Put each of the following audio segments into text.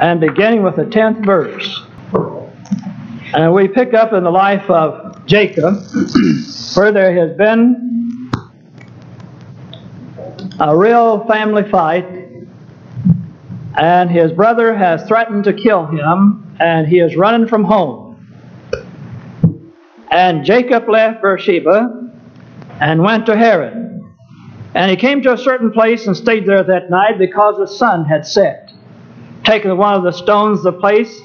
and beginning with the 10th verse. And we pick up in the life of Jacob, where there has been a real family fight, and his brother has threatened to kill him, and he is running from home. And Jacob left Beersheba and went to Haran. And he came to a certain place and stayed there that night because the sun had set. Taking one of the stones of the place,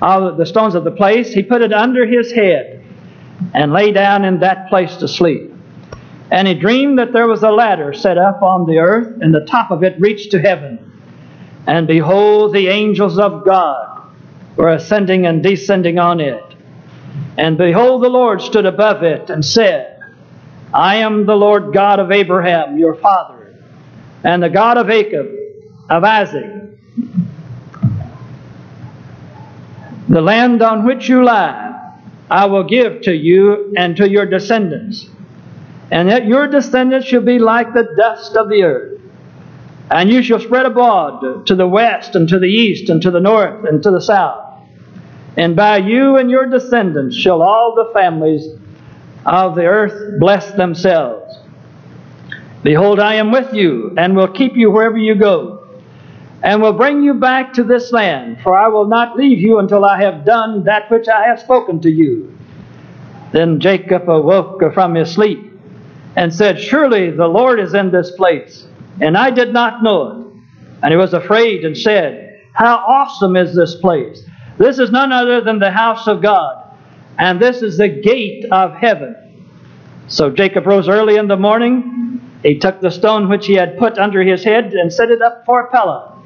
of the stones of the place, he put it under his head and lay down in that place to sleep. And he dreamed that there was a ladder set up on the earth, and the top of it reached to heaven. And behold, the angels of God were ascending and descending on it. And behold, the Lord stood above it and said, I am the Lord God of Abraham, your father, and the God of Jacob, of Isaac. The land on which you lie, I will give to you and to your descendants, and that your descendants shall be like the dust of the earth. And you shall spread abroad to the west and to the east and to the north and to the south. And by you and your descendants shall all the families of the earth bless themselves. Behold, I am with you, and will keep you wherever you go, and will bring you back to this land, for I will not leave you until I have done that which I have spoken to you. Then Jacob awoke from his sleep, and said, Surely the Lord is in this place, and I did not know it. And he was afraid, and said, How awesome is this place! This is none other than the house of God and this is the gate of heaven. So Jacob rose early in the morning. He took the stone which he had put under his head and set it up for a pillow,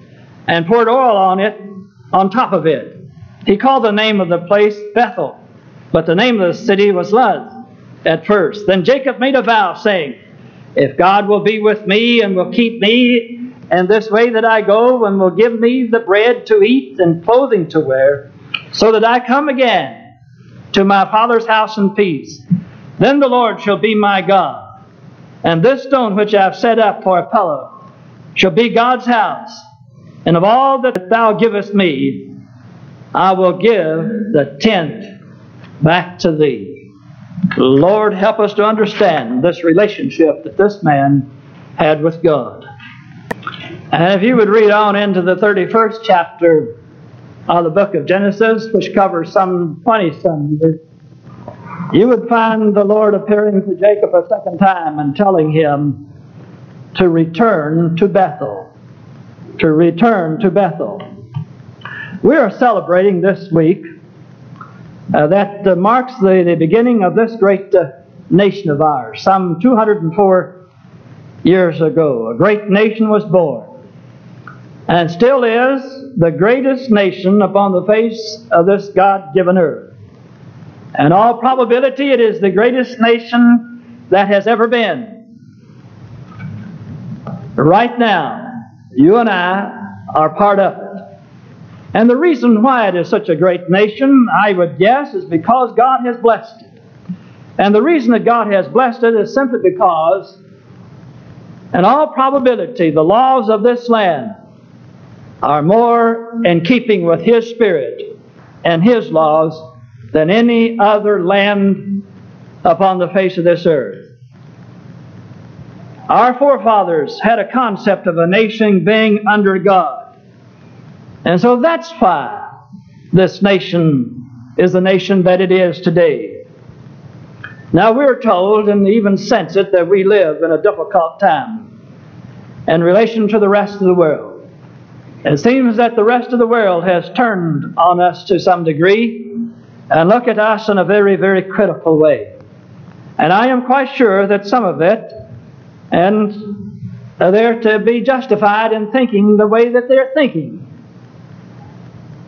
and poured oil on it, on top of it. He called the name of the place Bethel, but the name of the city was Luz at first. Then Jacob made a vow, saying, If God will be with me and will keep me in this way that I go, and will give me the bread to eat and clothing to wear, so that I come again to my father's house in peace. Then the Lord shall be my God. And this stone which I have set up for a pillow shall be God's house. And of all that thou givest me, I will give the tenth back to thee. Lord, help us to understand this relationship that this man had with God. And if you would read on into the 31st chapter of the book of Genesis, which covers some 20 some years, you would find the Lord appearing to Jacob a second time and telling him to return to Bethel. To return to Bethel. We are celebrating this week uh, that uh, marks the, the beginning of this great uh, nation of ours. Some 204 years ago, a great nation was born and still is the greatest nation upon the face of this God given earth. In all probability, it is the greatest nation that has ever been. Right now, you and I are part of it. And the reason why it is such a great nation, I would guess, is because God has blessed it. And the reason that God has blessed it is simply because, in all probability, the laws of this land are more in keeping with His Spirit and His laws than any other land upon the face of this earth. Our forefathers had a concept of a nation being under God. And so that's why this nation is the nation that it is today. Now we're told and even sense it that we live in a difficult time in relation to the rest of the world. It seems that the rest of the world has turned on us to some degree and look at us in a very, very critical way. And I am quite sure that some of it, and they're to be justified in thinking the way that they're thinking.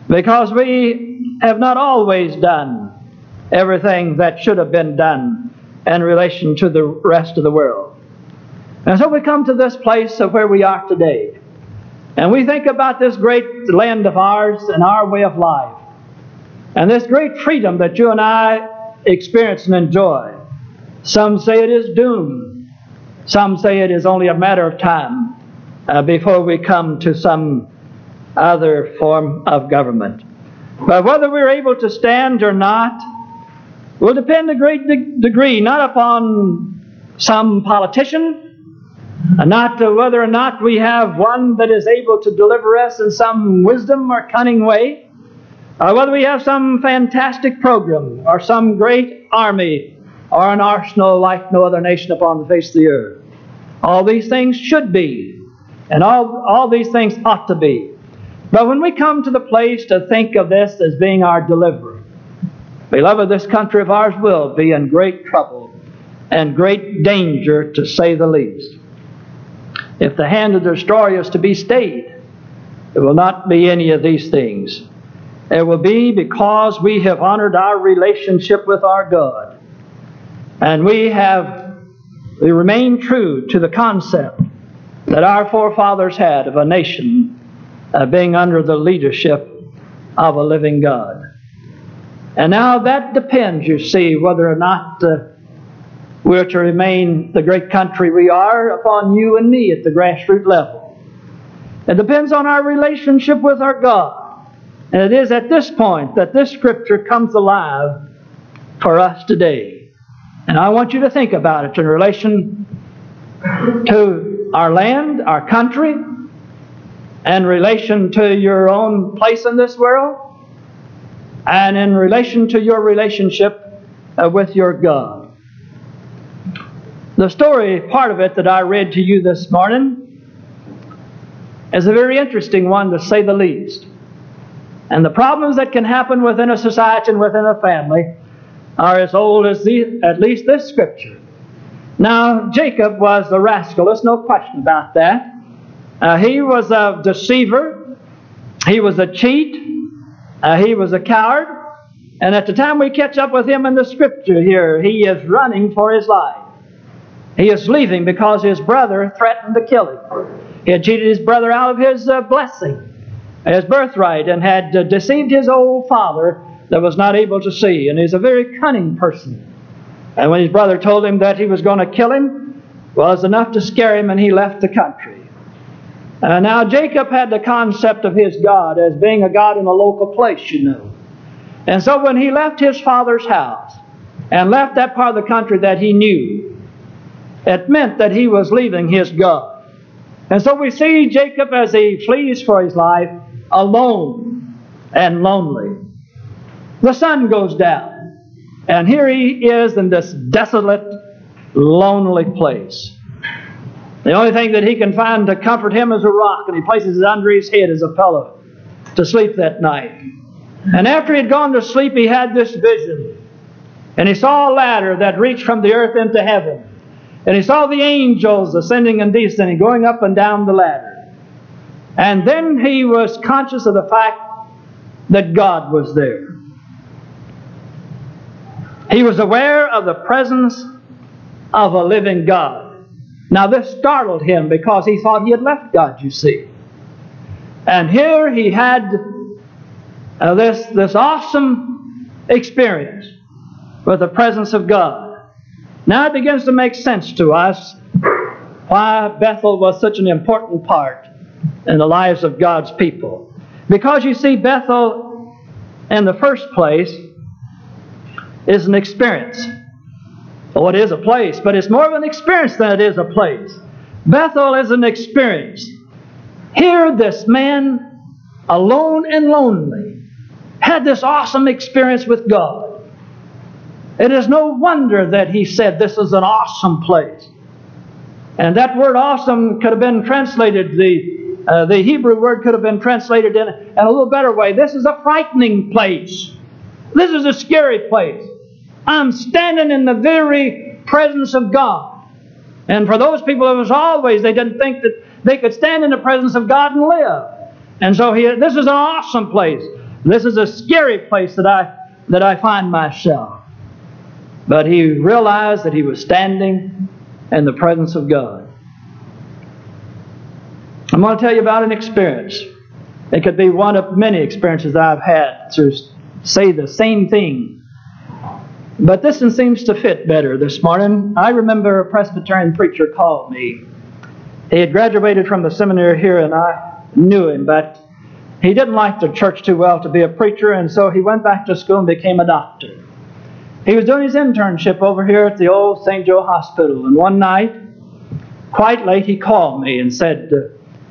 because we have not always done everything that should have been done in relation to the rest of the world. And so we come to this place of where we are today. And we think about this great land of ours and our way of life. And this great freedom that you and I experience and enjoy. Some say it is doomed. Some say it is only a matter of time uh, before we come to some other form of government. But whether we're able to stand or not will depend a great de- degree not upon some politician, and not whether or not we have one that is able to deliver us in some wisdom or cunning way, or whether we have some fantastic program or some great army or an arsenal like no other nation upon the face of the earth. All these things should be, and all, all these things ought to be. But when we come to the place to think of this as being our deliverer, beloved, this country of ours will be in great trouble and great danger, to say the least. If the hand of the destroyer is to be stayed, it will not be any of these things. It will be because we have honored our relationship with our God. And we have we remain true to the concept that our forefathers had of a nation uh, being under the leadership of a living God. And now that depends, you see, whether or not uh, we're to remain the great country we are upon you and me at the grassroots level. It depends on our relationship with our God. And it is at this point that this scripture comes alive for us today. And I want you to think about it in relation to our land, our country, and relation to your own place in this world, and in relation to your relationship uh, with your God. The story, part of it that I read to you this morning, is a very interesting one to say the least. And the problems that can happen within a society and within a family are as old as the, at least this scripture. Now, Jacob was a rascal, there's no question about that. Uh, he was a deceiver, he was a cheat, uh, he was a coward, and at the time we catch up with him in the scripture here, he is running for his life. He is leaving because his brother threatened to kill him. He had cheated his brother out of his uh, blessing, his birthright, and had uh, deceived his old father that was not able to see. And he's a very cunning person. And when his brother told him that he was going to kill him, well, was enough to scare him, and he left the country. Uh, now, Jacob had the concept of his God as being a God in a local place, you know. And so when he left his father's house and left that part of the country that he knew, it meant that he was leaving his God. And so we see Jacob as he flees for his life alone and lonely. The sun goes down, and here he is in this desolate, lonely place. The only thing that he can find to comfort him is a rock, and he places it under his head as a pillow to sleep that night. And after he had gone to sleep, he had this vision. And he saw a ladder that reached from the earth into heaven. And he saw the angels ascending and descending, going up and down the ladder. And then he was conscious of the fact that God was there. He was aware of the presence of a living God. Now, this startled him because he thought he had left God, you see. And here he had uh, this, this awesome experience with the presence of God. Now it begins to make sense to us why Bethel was such an important part in the lives of God's people. Because you see, Bethel, in the first place, is an experience. Oh, it is a place, but it's more of an experience than it is a place. Bethel is an experience. Here, this man, alone and lonely, had this awesome experience with God. It is no wonder that he said this is an awesome place. And that word awesome could have been translated, the, uh, the Hebrew word could have been translated in, in a little better way. This is a frightening place. This is a scary place. I'm standing in the very presence of God. And for those people, it was always, they didn't think that they could stand in the presence of God and live. And so he, this is an awesome place. This is a scary place that I, that I find myself. But he realized that he was standing in the presence of God. I'm going to tell you about an experience. It could be one of many experiences I've had to say the same thing. But this one seems to fit better this morning. I remember a Presbyterian preacher called me. He had graduated from the seminary here, and I knew him, but he didn't like the church too well to be a preacher, and so he went back to school and became a doctor. He was doing his internship over here at the old St. Joe Hospital, and one night, quite late, he called me and said, uh,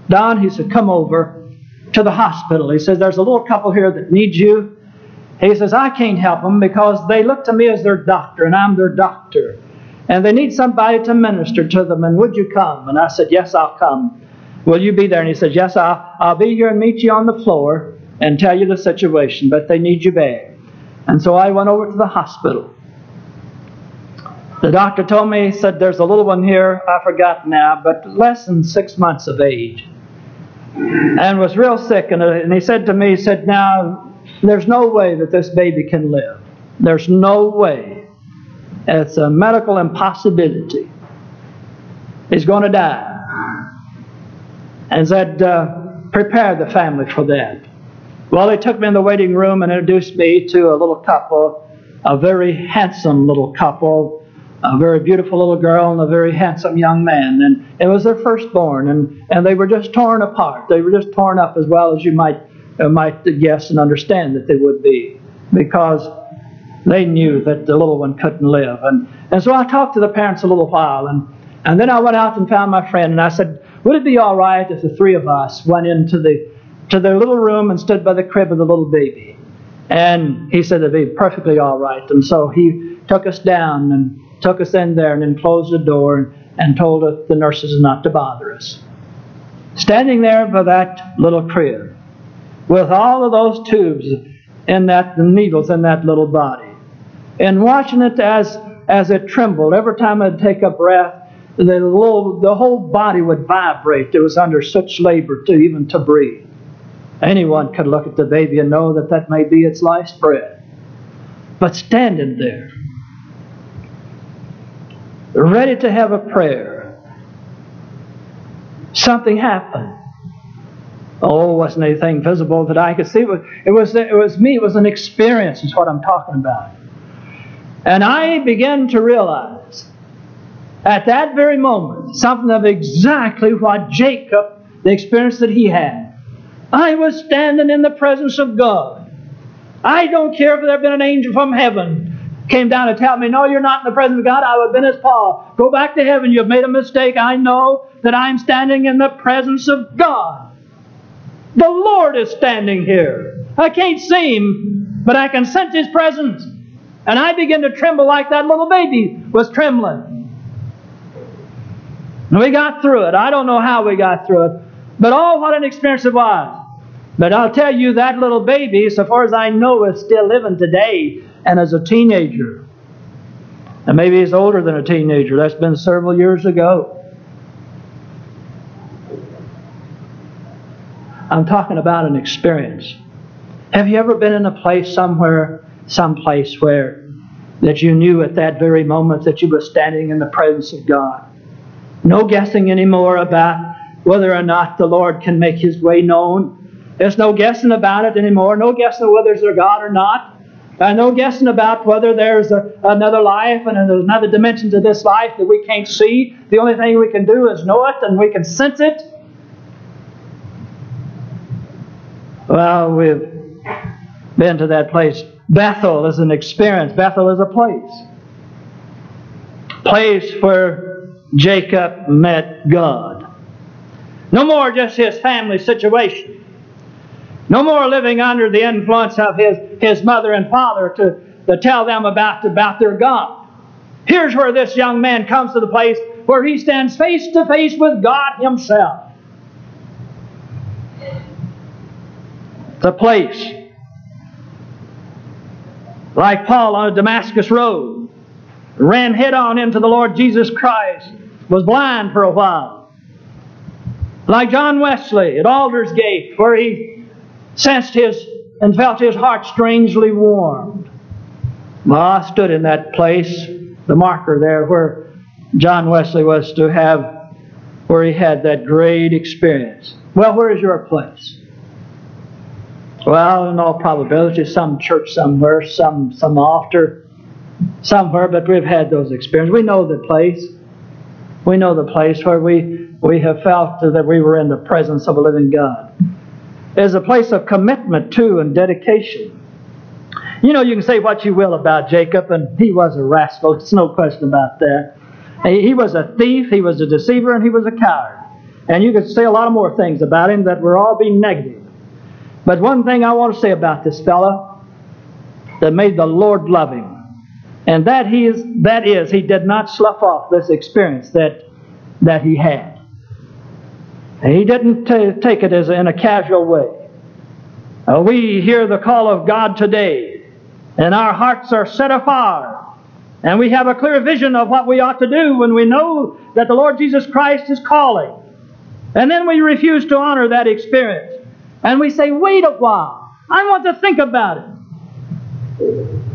Don, he said, come over to the hospital. He says, There's a little couple here that needs you. He says, I can't help them because they look to me as their doctor, and I'm their doctor. And they need somebody to minister to them, and would you come? And I said, Yes, I'll come. Will you be there? And he said, Yes, I'll, I'll be here and meet you on the floor and tell you the situation, but they need you bad. And so I went over to the hospital. The doctor told me, he said, There's a little one here, I forgot now, but less than six months of age. And was real sick. And, uh, and he said to me, He said, Now, there's no way that this baby can live. There's no way. It's a medical impossibility. He's going to die. And said, uh, prepare the family for that. Well, they took me in the waiting room and introduced me to a little couple, a very handsome little couple, a very beautiful little girl and a very handsome young man. And it was their firstborn, and, and they were just torn apart. They were just torn up as well as you might Uh, might guess and understand that they would be because they knew that the little one couldn't live. And, and so I talked to the parents a little while, and, and then I went out and found my friend, and I said, Would it be all right if the three of us went into the to their little room and stood by the crib of the little baby? And he said it'd be perfectly all right. And so he took us down and took us in there and then closed the door and, and told us, the nurses not to bother us. Standing there by that little crib, with all of those tubes and that, the needles in that little body. And watching it as, as it trembled, every time I'd take a breath, the, little, the whole body would vibrate. It was under such labor to even to breathe. Anyone could look at the baby and know that that may be its last breath. But standing there, ready to have a prayer, something happened. Oh, wasn't anything visible that I could see. It was, it was, me. It was an experience, is what I'm talking about. And I began to realize at that very moment something of exactly what Jacob, the experience that he had. I was standing in the presence of God. I don't care if there had been an angel from heaven came down to tell me, No, you're not in the presence of God. I would have been as Paul. Go back to heaven. You've made a mistake. I know that I'm standing in the presence of God. The Lord is standing here. I can't see Him, but I can sense His presence. And I begin to tremble like that little baby was trembling. And we got through it. I don't know how we got through it, but oh, what an experience it was. But I'll tell you, that little baby, so far as I know, is still living today and as a teenager. And maybe he's older than a teenager. That's been several years ago. I'm talking about an experience. Have you ever been in a place somewhere, someplace where that you knew at that very moment that you were standing in the presence of God? No guessing anymore about whether or not the Lord can make His way known. There's no guessing about it anymore. No guessing whether there's a God or not. And no guessing about whether there's a, another life and another dimension to this life that we can't see. The only thing we can do is know it and we can sense it. Well, we've been to that place. Bethel is an experience. Bethel is a place. Place where Jacob met God. No more just his family situation. No more living under the influence of his, his mother and father to, to tell them about, about their God. Here's where this young man comes to the place where he stands face to face with God Himself. The place. Like Paul on a Damascus road, ran head on into the Lord Jesus Christ, was blind for a while. Like John Wesley at Aldersgate, where he sensed his and felt his heart strangely warmed. Well, I stood in that place, the marker there where John Wesley was to have, where he had that great experience. Well, where is your place? Well, in all probability, some church somewhere, some some altar somewhere, but we've had those experiences. We know the place. We know the place where we, we have felt that we were in the presence of a living God. It's a place of commitment to and dedication. You know, you can say what you will about Jacob, and he was a rascal. It's no question about that. He was a thief, he was a deceiver, and he was a coward. And you could say a lot of more things about him that were all being negative. But one thing I want to say about this fellow that made the Lord love him, and that he is that is he did not slough off this experience that that he had. He didn't t- take it as in a casual way. Uh, we hear the call of God today, and our hearts are set afire and we have a clear vision of what we ought to do when we know that the Lord Jesus Christ is calling. And then we refuse to honor that experience. And we say, wait a while. I want to think about it.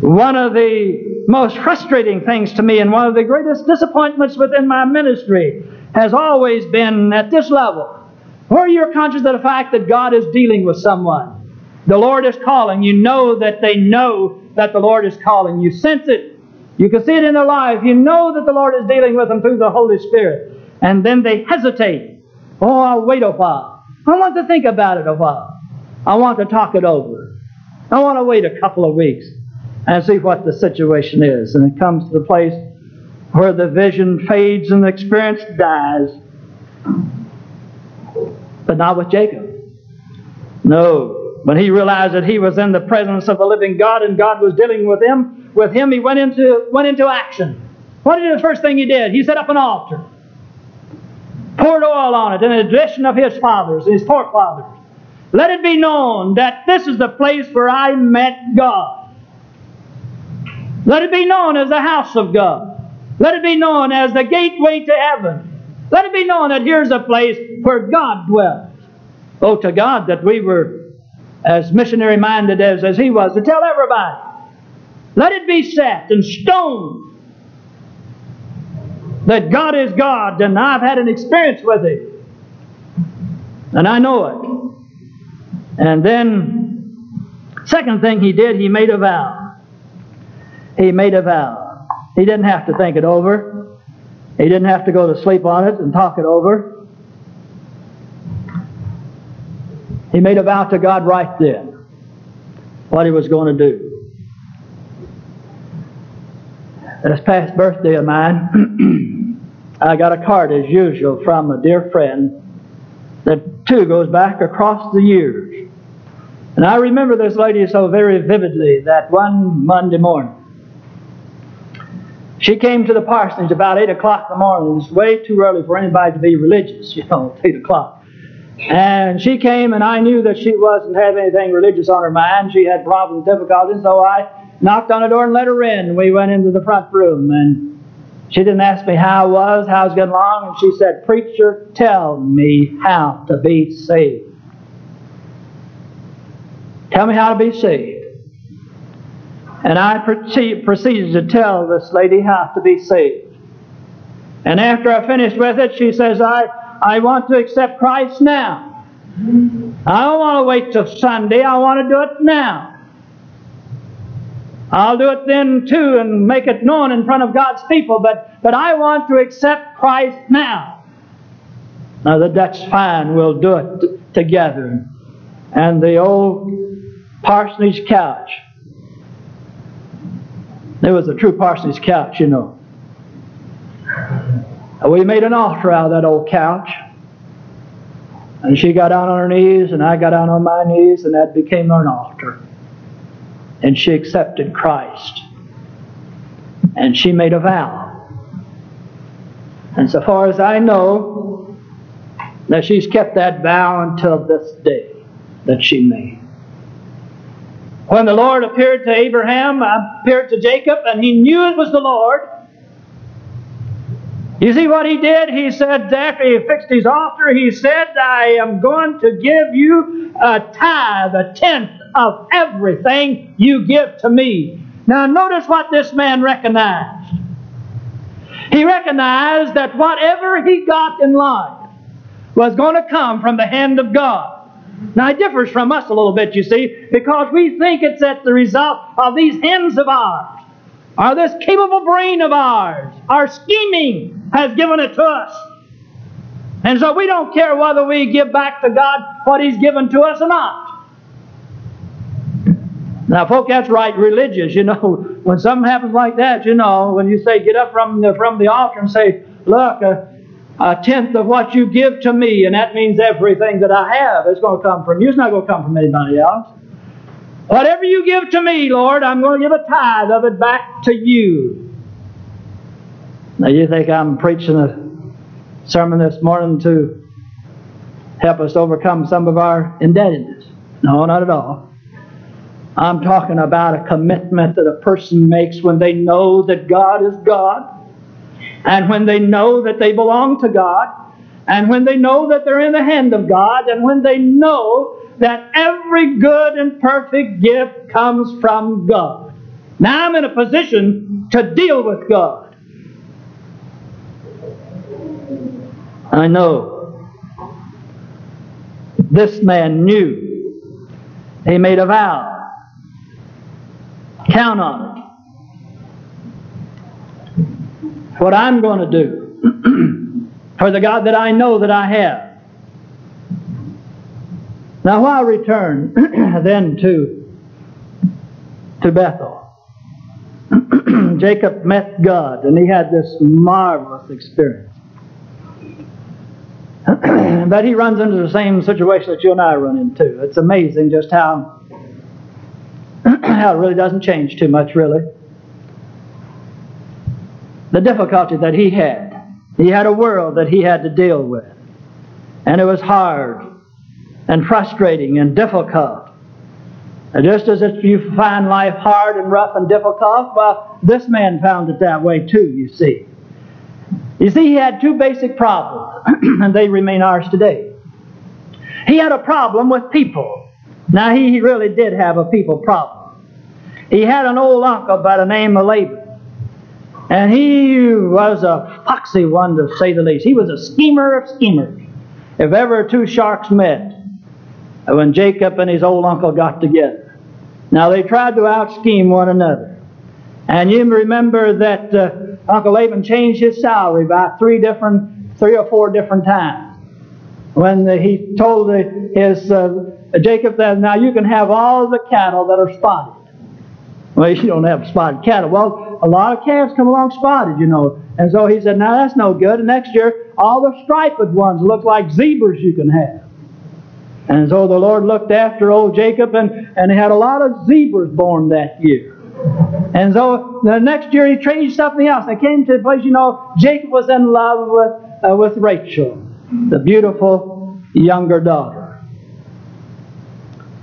One of the most frustrating things to me and one of the greatest disappointments within my ministry has always been at this level, where you're conscious of the fact that God is dealing with someone. The Lord is calling. You know that they know that the Lord is calling. You sense it. You can see it in their life. You know that the Lord is dealing with them through the Holy Spirit. And then they hesitate. Oh, I'll wait a while. I want to think about it a while. I want to talk it over. I want to wait a couple of weeks and see what the situation is. And it comes to the place where the vision fades and the experience dies. But not with Jacob. No. When he realized that he was in the presence of the living God and God was dealing with him, with him, he went into, went into action. What did the first thing he did? He set up an altar, on it in the tradition of his fathers, his forefathers. Let it be known that this is the place where I met God. Let it be known as the house of God. Let it be known as the gateway to heaven. Let it be known that here's a place where God dwells. Oh, to God that we were as missionary minded as, as he was to tell everybody let it be set in stone that God is God, and I've had an experience with Him. And I know it. And then, second thing he did, he made a vow. He made a vow. He didn't have to think it over. He didn't have to go to sleep on it and talk it over. He made a vow to God right then what he was going to do. this past birthday of mine, I got a card as usual from a dear friend that too goes back across the years. And I remember this lady so very vividly that one Monday morning. She came to the parsonage about 8 o'clock in the morning. It's way too early for anybody to be religious, you know, 8 o'clock. And she came, and I knew that she wasn't having anything religious on her mind. She had problems, difficulties, so I knocked on the door and let her in. We went into the front room and she didn't ask me how I was, how I was getting along, and she said, Preacher, tell me how to be saved. Tell me how to be saved. And I proceeded to tell this lady how to be saved. And after I finished with it, she says, I, I want to accept Christ now. I don't want to wait till Sunday. I want to do it now. I'll do it then too and make it known in front of God's people, but, but I want to accept Christ now. Now the Dutch fine, we'll do it together. And the old parsonage couch. There was a true parsonage couch, you know. We made an altar out of that old couch. And she got down on her knees, and I got down on my knees, and that became an altar and she accepted Christ. And she made a vow. And so far as I know, that she's kept that vow until this day that she made. When the Lord appeared to Abraham, appeared to Jacob, and he knew it was the Lord. You see what he did? He said, after he fixed his altar, he said, I am going to give you a tithe, a tenth of everything you give to me. Now, notice what this man recognized. He recognized that whatever he got in life was going to come from the hand of God. Now, it differs from us a little bit, you see, because we think it's at the result of these hands of ours, or this capable brain of ours, our scheming has given it to us. And so we don't care whether we give back to God what He's given to us or not. Now, folk, that's right religious. You know, when something happens like that, you know, when you say, get up from the, from the altar and say, look, a tenth of what you give to me, and that means everything that I have is going to come from you. It's not going to come from anybody else. Whatever you give to me, Lord, I'm going to give a tithe of it back to you. Now, you think I'm preaching a sermon this morning to help us overcome some of our indebtedness? No, not at all. I'm talking about a commitment that a person makes when they know that God is God and when they know that they belong to God, and when they know that they're in the hand of God, and when they know that every good and perfect gift comes from God. Now I'm in a position to deal with God. I know this man knew. He made a vow. Count on it. what I'm going to do for the God that I know that I have. Now, I return then to, to Bethel, Jacob met God and he had this marvelous experience. but he runs into the same situation that you and I run into. It's amazing just how, how it really doesn't change too much, really the difficulty that he had. He had a world that he had to deal with. And it was hard and frustrating and difficult. And just as if you find life hard and rough and difficult, well, this man found it that way too, you see. You see, he had two basic problems, and they remain ours today. He had a problem with people. Now, he really did have a people problem. He had an old uncle by the name of Laban. And he was a foxy one, to say the least. He was a schemer of schemers. If ever two sharks met, when Jacob and his old uncle got together. Now they tried to out scheme one another. And you remember that uh, Uncle Laban changed his salary about three different, three or four different times. When the, he told the, his uh, Jacob that now you can have all the cattle that are spotted. Well, you don't have spotted cattle. Well, a lot of calves come along spotted, you know. And so he said, now that's no good. And next year, all the striped ones look like zebras you can have. And so the Lord looked after old Jacob, and, and he had a lot of zebras born that year. And so the next year he changed something else. They came to a place, you know, Jacob was in love with, uh, with Rachel, the beautiful younger daughter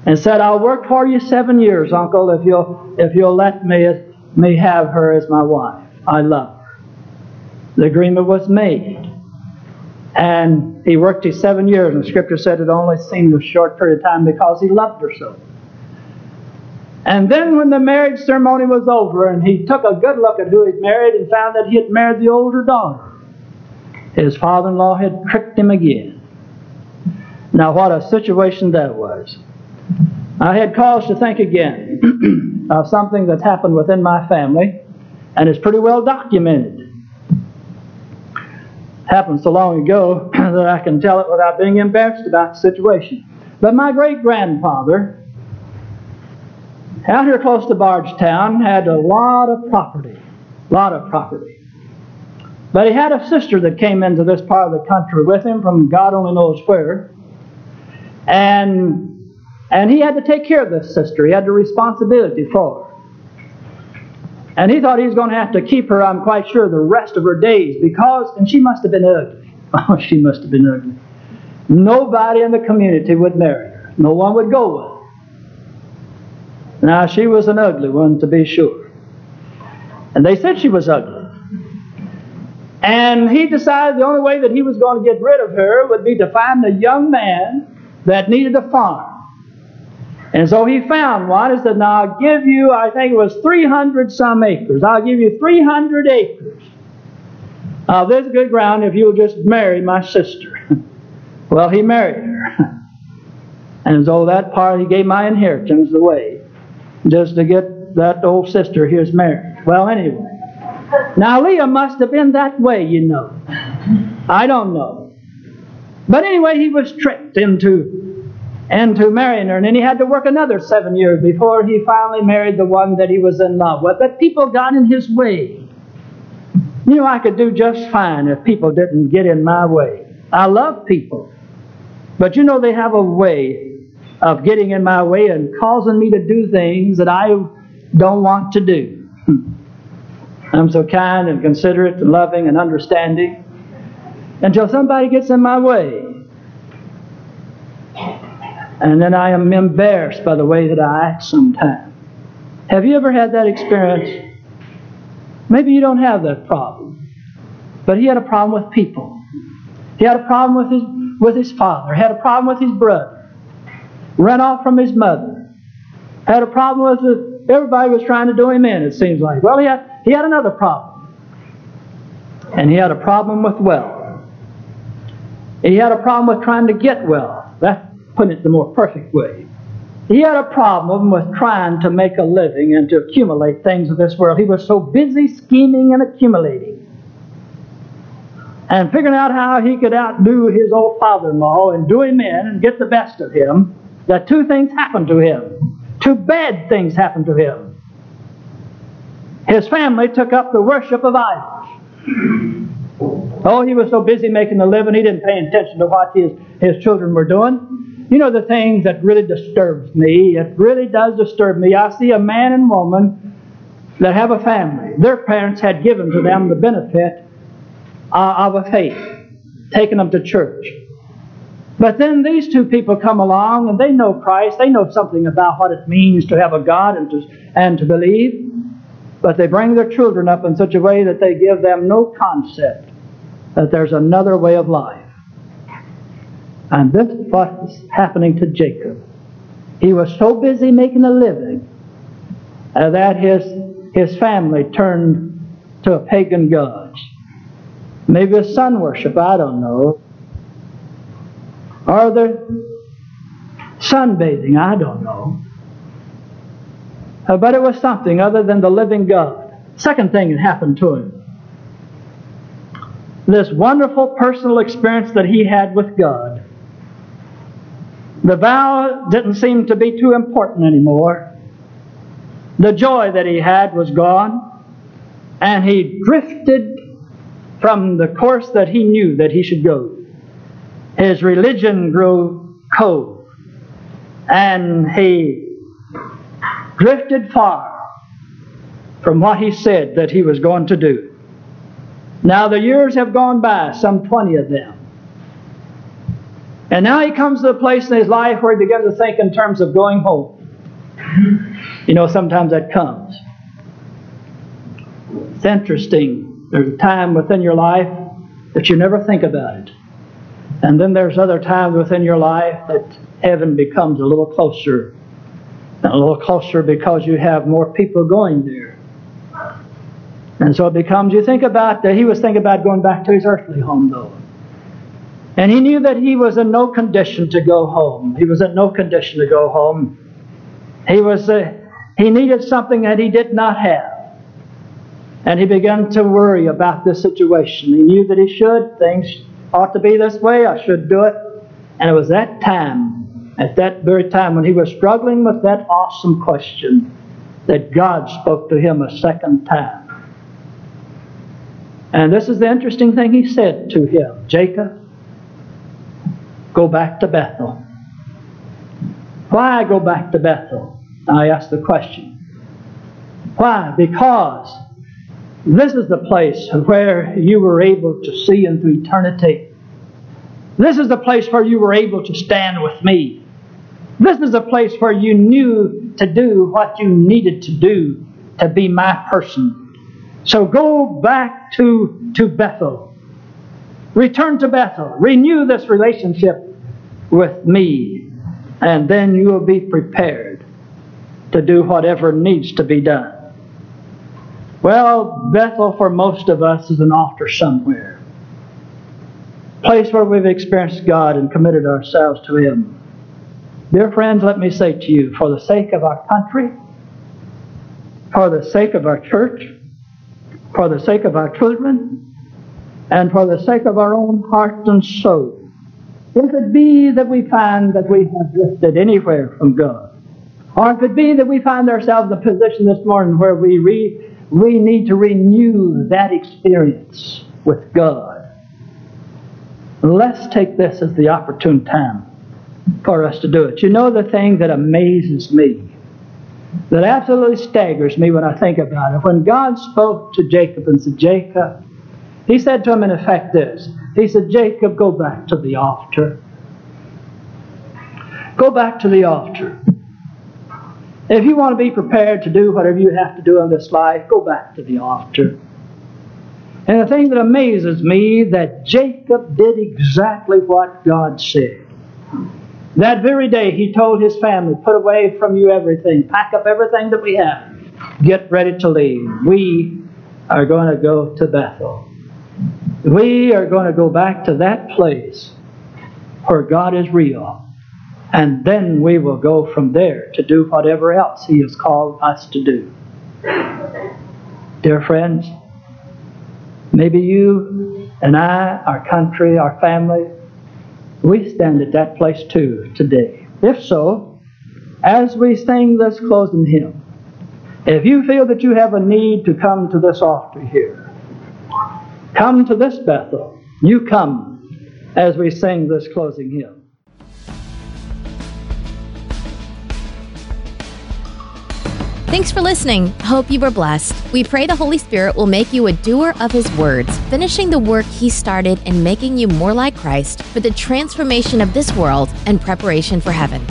and said, I'll work for you seven years, uncle, if you'll, if you'll let me, me have her as my wife. I love her. The agreement was made. And he worked his seven years, and the scripture said it only seemed a short period of time because he loved her so. And then when the marriage ceremony was over, and he took a good look at who he'd married and found that he had married the older daughter, his father in law had tricked him again. Now, what a situation that was. I had cause to think again of something that's happened within my family, and it's pretty well documented. Happened so long ago that I can tell it without being embarrassed about the situation. But my great grandfather, out here close to Bardstown, had a lot of property. A lot of property. But he had a sister that came into this part of the country with him from God only knows where. And and he had to take care of this sister. He had the responsibility for her. And he thought he was going to have to keep her, I'm quite sure, the rest of her days because, and she must have been ugly. Oh, she must have been ugly. Nobody in the community would marry her. No one would go with her. Now, she was an ugly one, to be sure. And they said she was ugly. And he decided the only way that he was going to get rid of her would be to find a young man that needed a farm And so he found one. He said, Now I'll give you, I think it was 300 some acres. I'll give you 300 acres of this good ground if you'll just marry my sister. well, he married her. and so that part, he gave my inheritance away just to get that old sister here's married. Well, anyway. Now, Leah must have been that way, you know. I don't know. But anyway, he was tricked into, into marrying her, and then he had to work another seven years before he finally married the one that he was in love with. But people got in his way. You know, I could do just fine if people didn't get in my way. I love people. But you know, they have a way of getting in my way and causing me to do things that I don't want to do. Hmm. I'm so kind and considerate and loving and understanding until somebody gets in my way. And then I am embarrassed by the way that I act sometimes. Have you ever had that experience? Maybe you don't have that problem. But he had a problem with people. He had a problem with his, with his father, he had a problem with his brother, ran off from his mother, had a problem with the, everybody was trying to do him in, it seems like. Well, he had, he had another problem. And he had a problem with wealth. He had a problem with trying to get wealth. That's putting it the more perfect way. He had a problem with trying to make a living and to accumulate things of this world. He was so busy scheming and accumulating and figuring out how he could outdo his old father in law and do him in and get the best of him that two things happened to him. Two bad things happened to him. His family took up the worship of idols. Oh, he was so busy making a living, he didn't pay attention to what his, his children were doing. You know the thing that really disturbs me? It really does disturb me. I see a man and woman that have a family. Their parents had given to them the benefit uh, of a faith, taking them to church. But then these two people come along and they know Christ. They know something about what it means to have a God and to, and to believe. But they bring their children up in such a way that they give them no concept that there's another way of life. And this is what's happening to Jacob. He was so busy making a living uh, that his, his family turned to a pagan gods. Maybe a sun worship, I don't know. Or the sunbathing, I don't know. Uh, but it was something other than the living God. Second thing that happened to him this wonderful personal experience that he had with God. The vow didn't seem to be too important anymore. The joy that he had was gone, and he drifted from the course that he knew that he should go. His religion grew cold, and he drifted far from what he said that he was going to do. Now the years have gone by, some 20 of them. And now he comes to a place in his life where he begins to think in terms of going home. You know, sometimes that comes. It's interesting. There's a time within your life that you never think about it. And then there's other times within your life that heaven becomes a little closer a little closer because you have more people going there. And so it becomes, you think about, that he was thinking about going back to his earthly home though. And he knew that he was in no condition to go home. He was in no condition to go home. He was, uh, he needed something that he did not have. And he began to worry about this situation. He knew that he should. Things ought to be this way. I should do it. And it was that time at that very time when he was struggling with that awesome question that God spoke to him a second time. And this is the interesting thing he said to him Jacob, go back to Bethel. Why go back to Bethel? I ask the question. Why? Because this is the place where you were able to see into eternity. This is the place where you were able to stand with me. This is a place where you knew to do what you needed to do to be my person. So go back to, to Bethel. Return to Bethel. Renew this relationship with me. And then you will be prepared to do whatever needs to be done. Well, Bethel for most of us is an altar somewhere. Place where we've experienced God and committed ourselves to Him. Dear friends, let me say to you, for the sake of our country, for the sake of our church, for the sake of our children, and for the sake of our own heart and soul, if it be that we find that we have drifted anywhere from God, or if it be that we find ourselves in a position this morning where we, re, we need to renew that experience with God, let's take this as the opportune time for us to do it. You know the thing that amazes me, that absolutely staggers me when I think about it? When God spoke to Jacob and said, Jacob, he said to him in effect this He said, Jacob, go back to the altar. Go back to the altar. If you want to be prepared to do whatever you have to do in this life, go back to the altar. And the thing that amazes me that Jacob did exactly what God said. That very day he told his family, put away from you everything, pack up everything that we have, get ready to leave. We are going to go to Bethel. We are going to go back to that place where God is real. And then we will go from there to do whatever else He has called us to do. Dear friends, maybe you and I, our country, our family, we stand at that place too today. If so, as we sing this closing hymn, if you feel that you have a need to come to this altar here, Come to this Bethel. You come as we sing this closing hymn. Thanks for listening. Hope you were blessed. We pray the Holy Spirit will make you a doer of His words, finishing the work He started and making you more like Christ for the transformation of this world and preparation for heaven.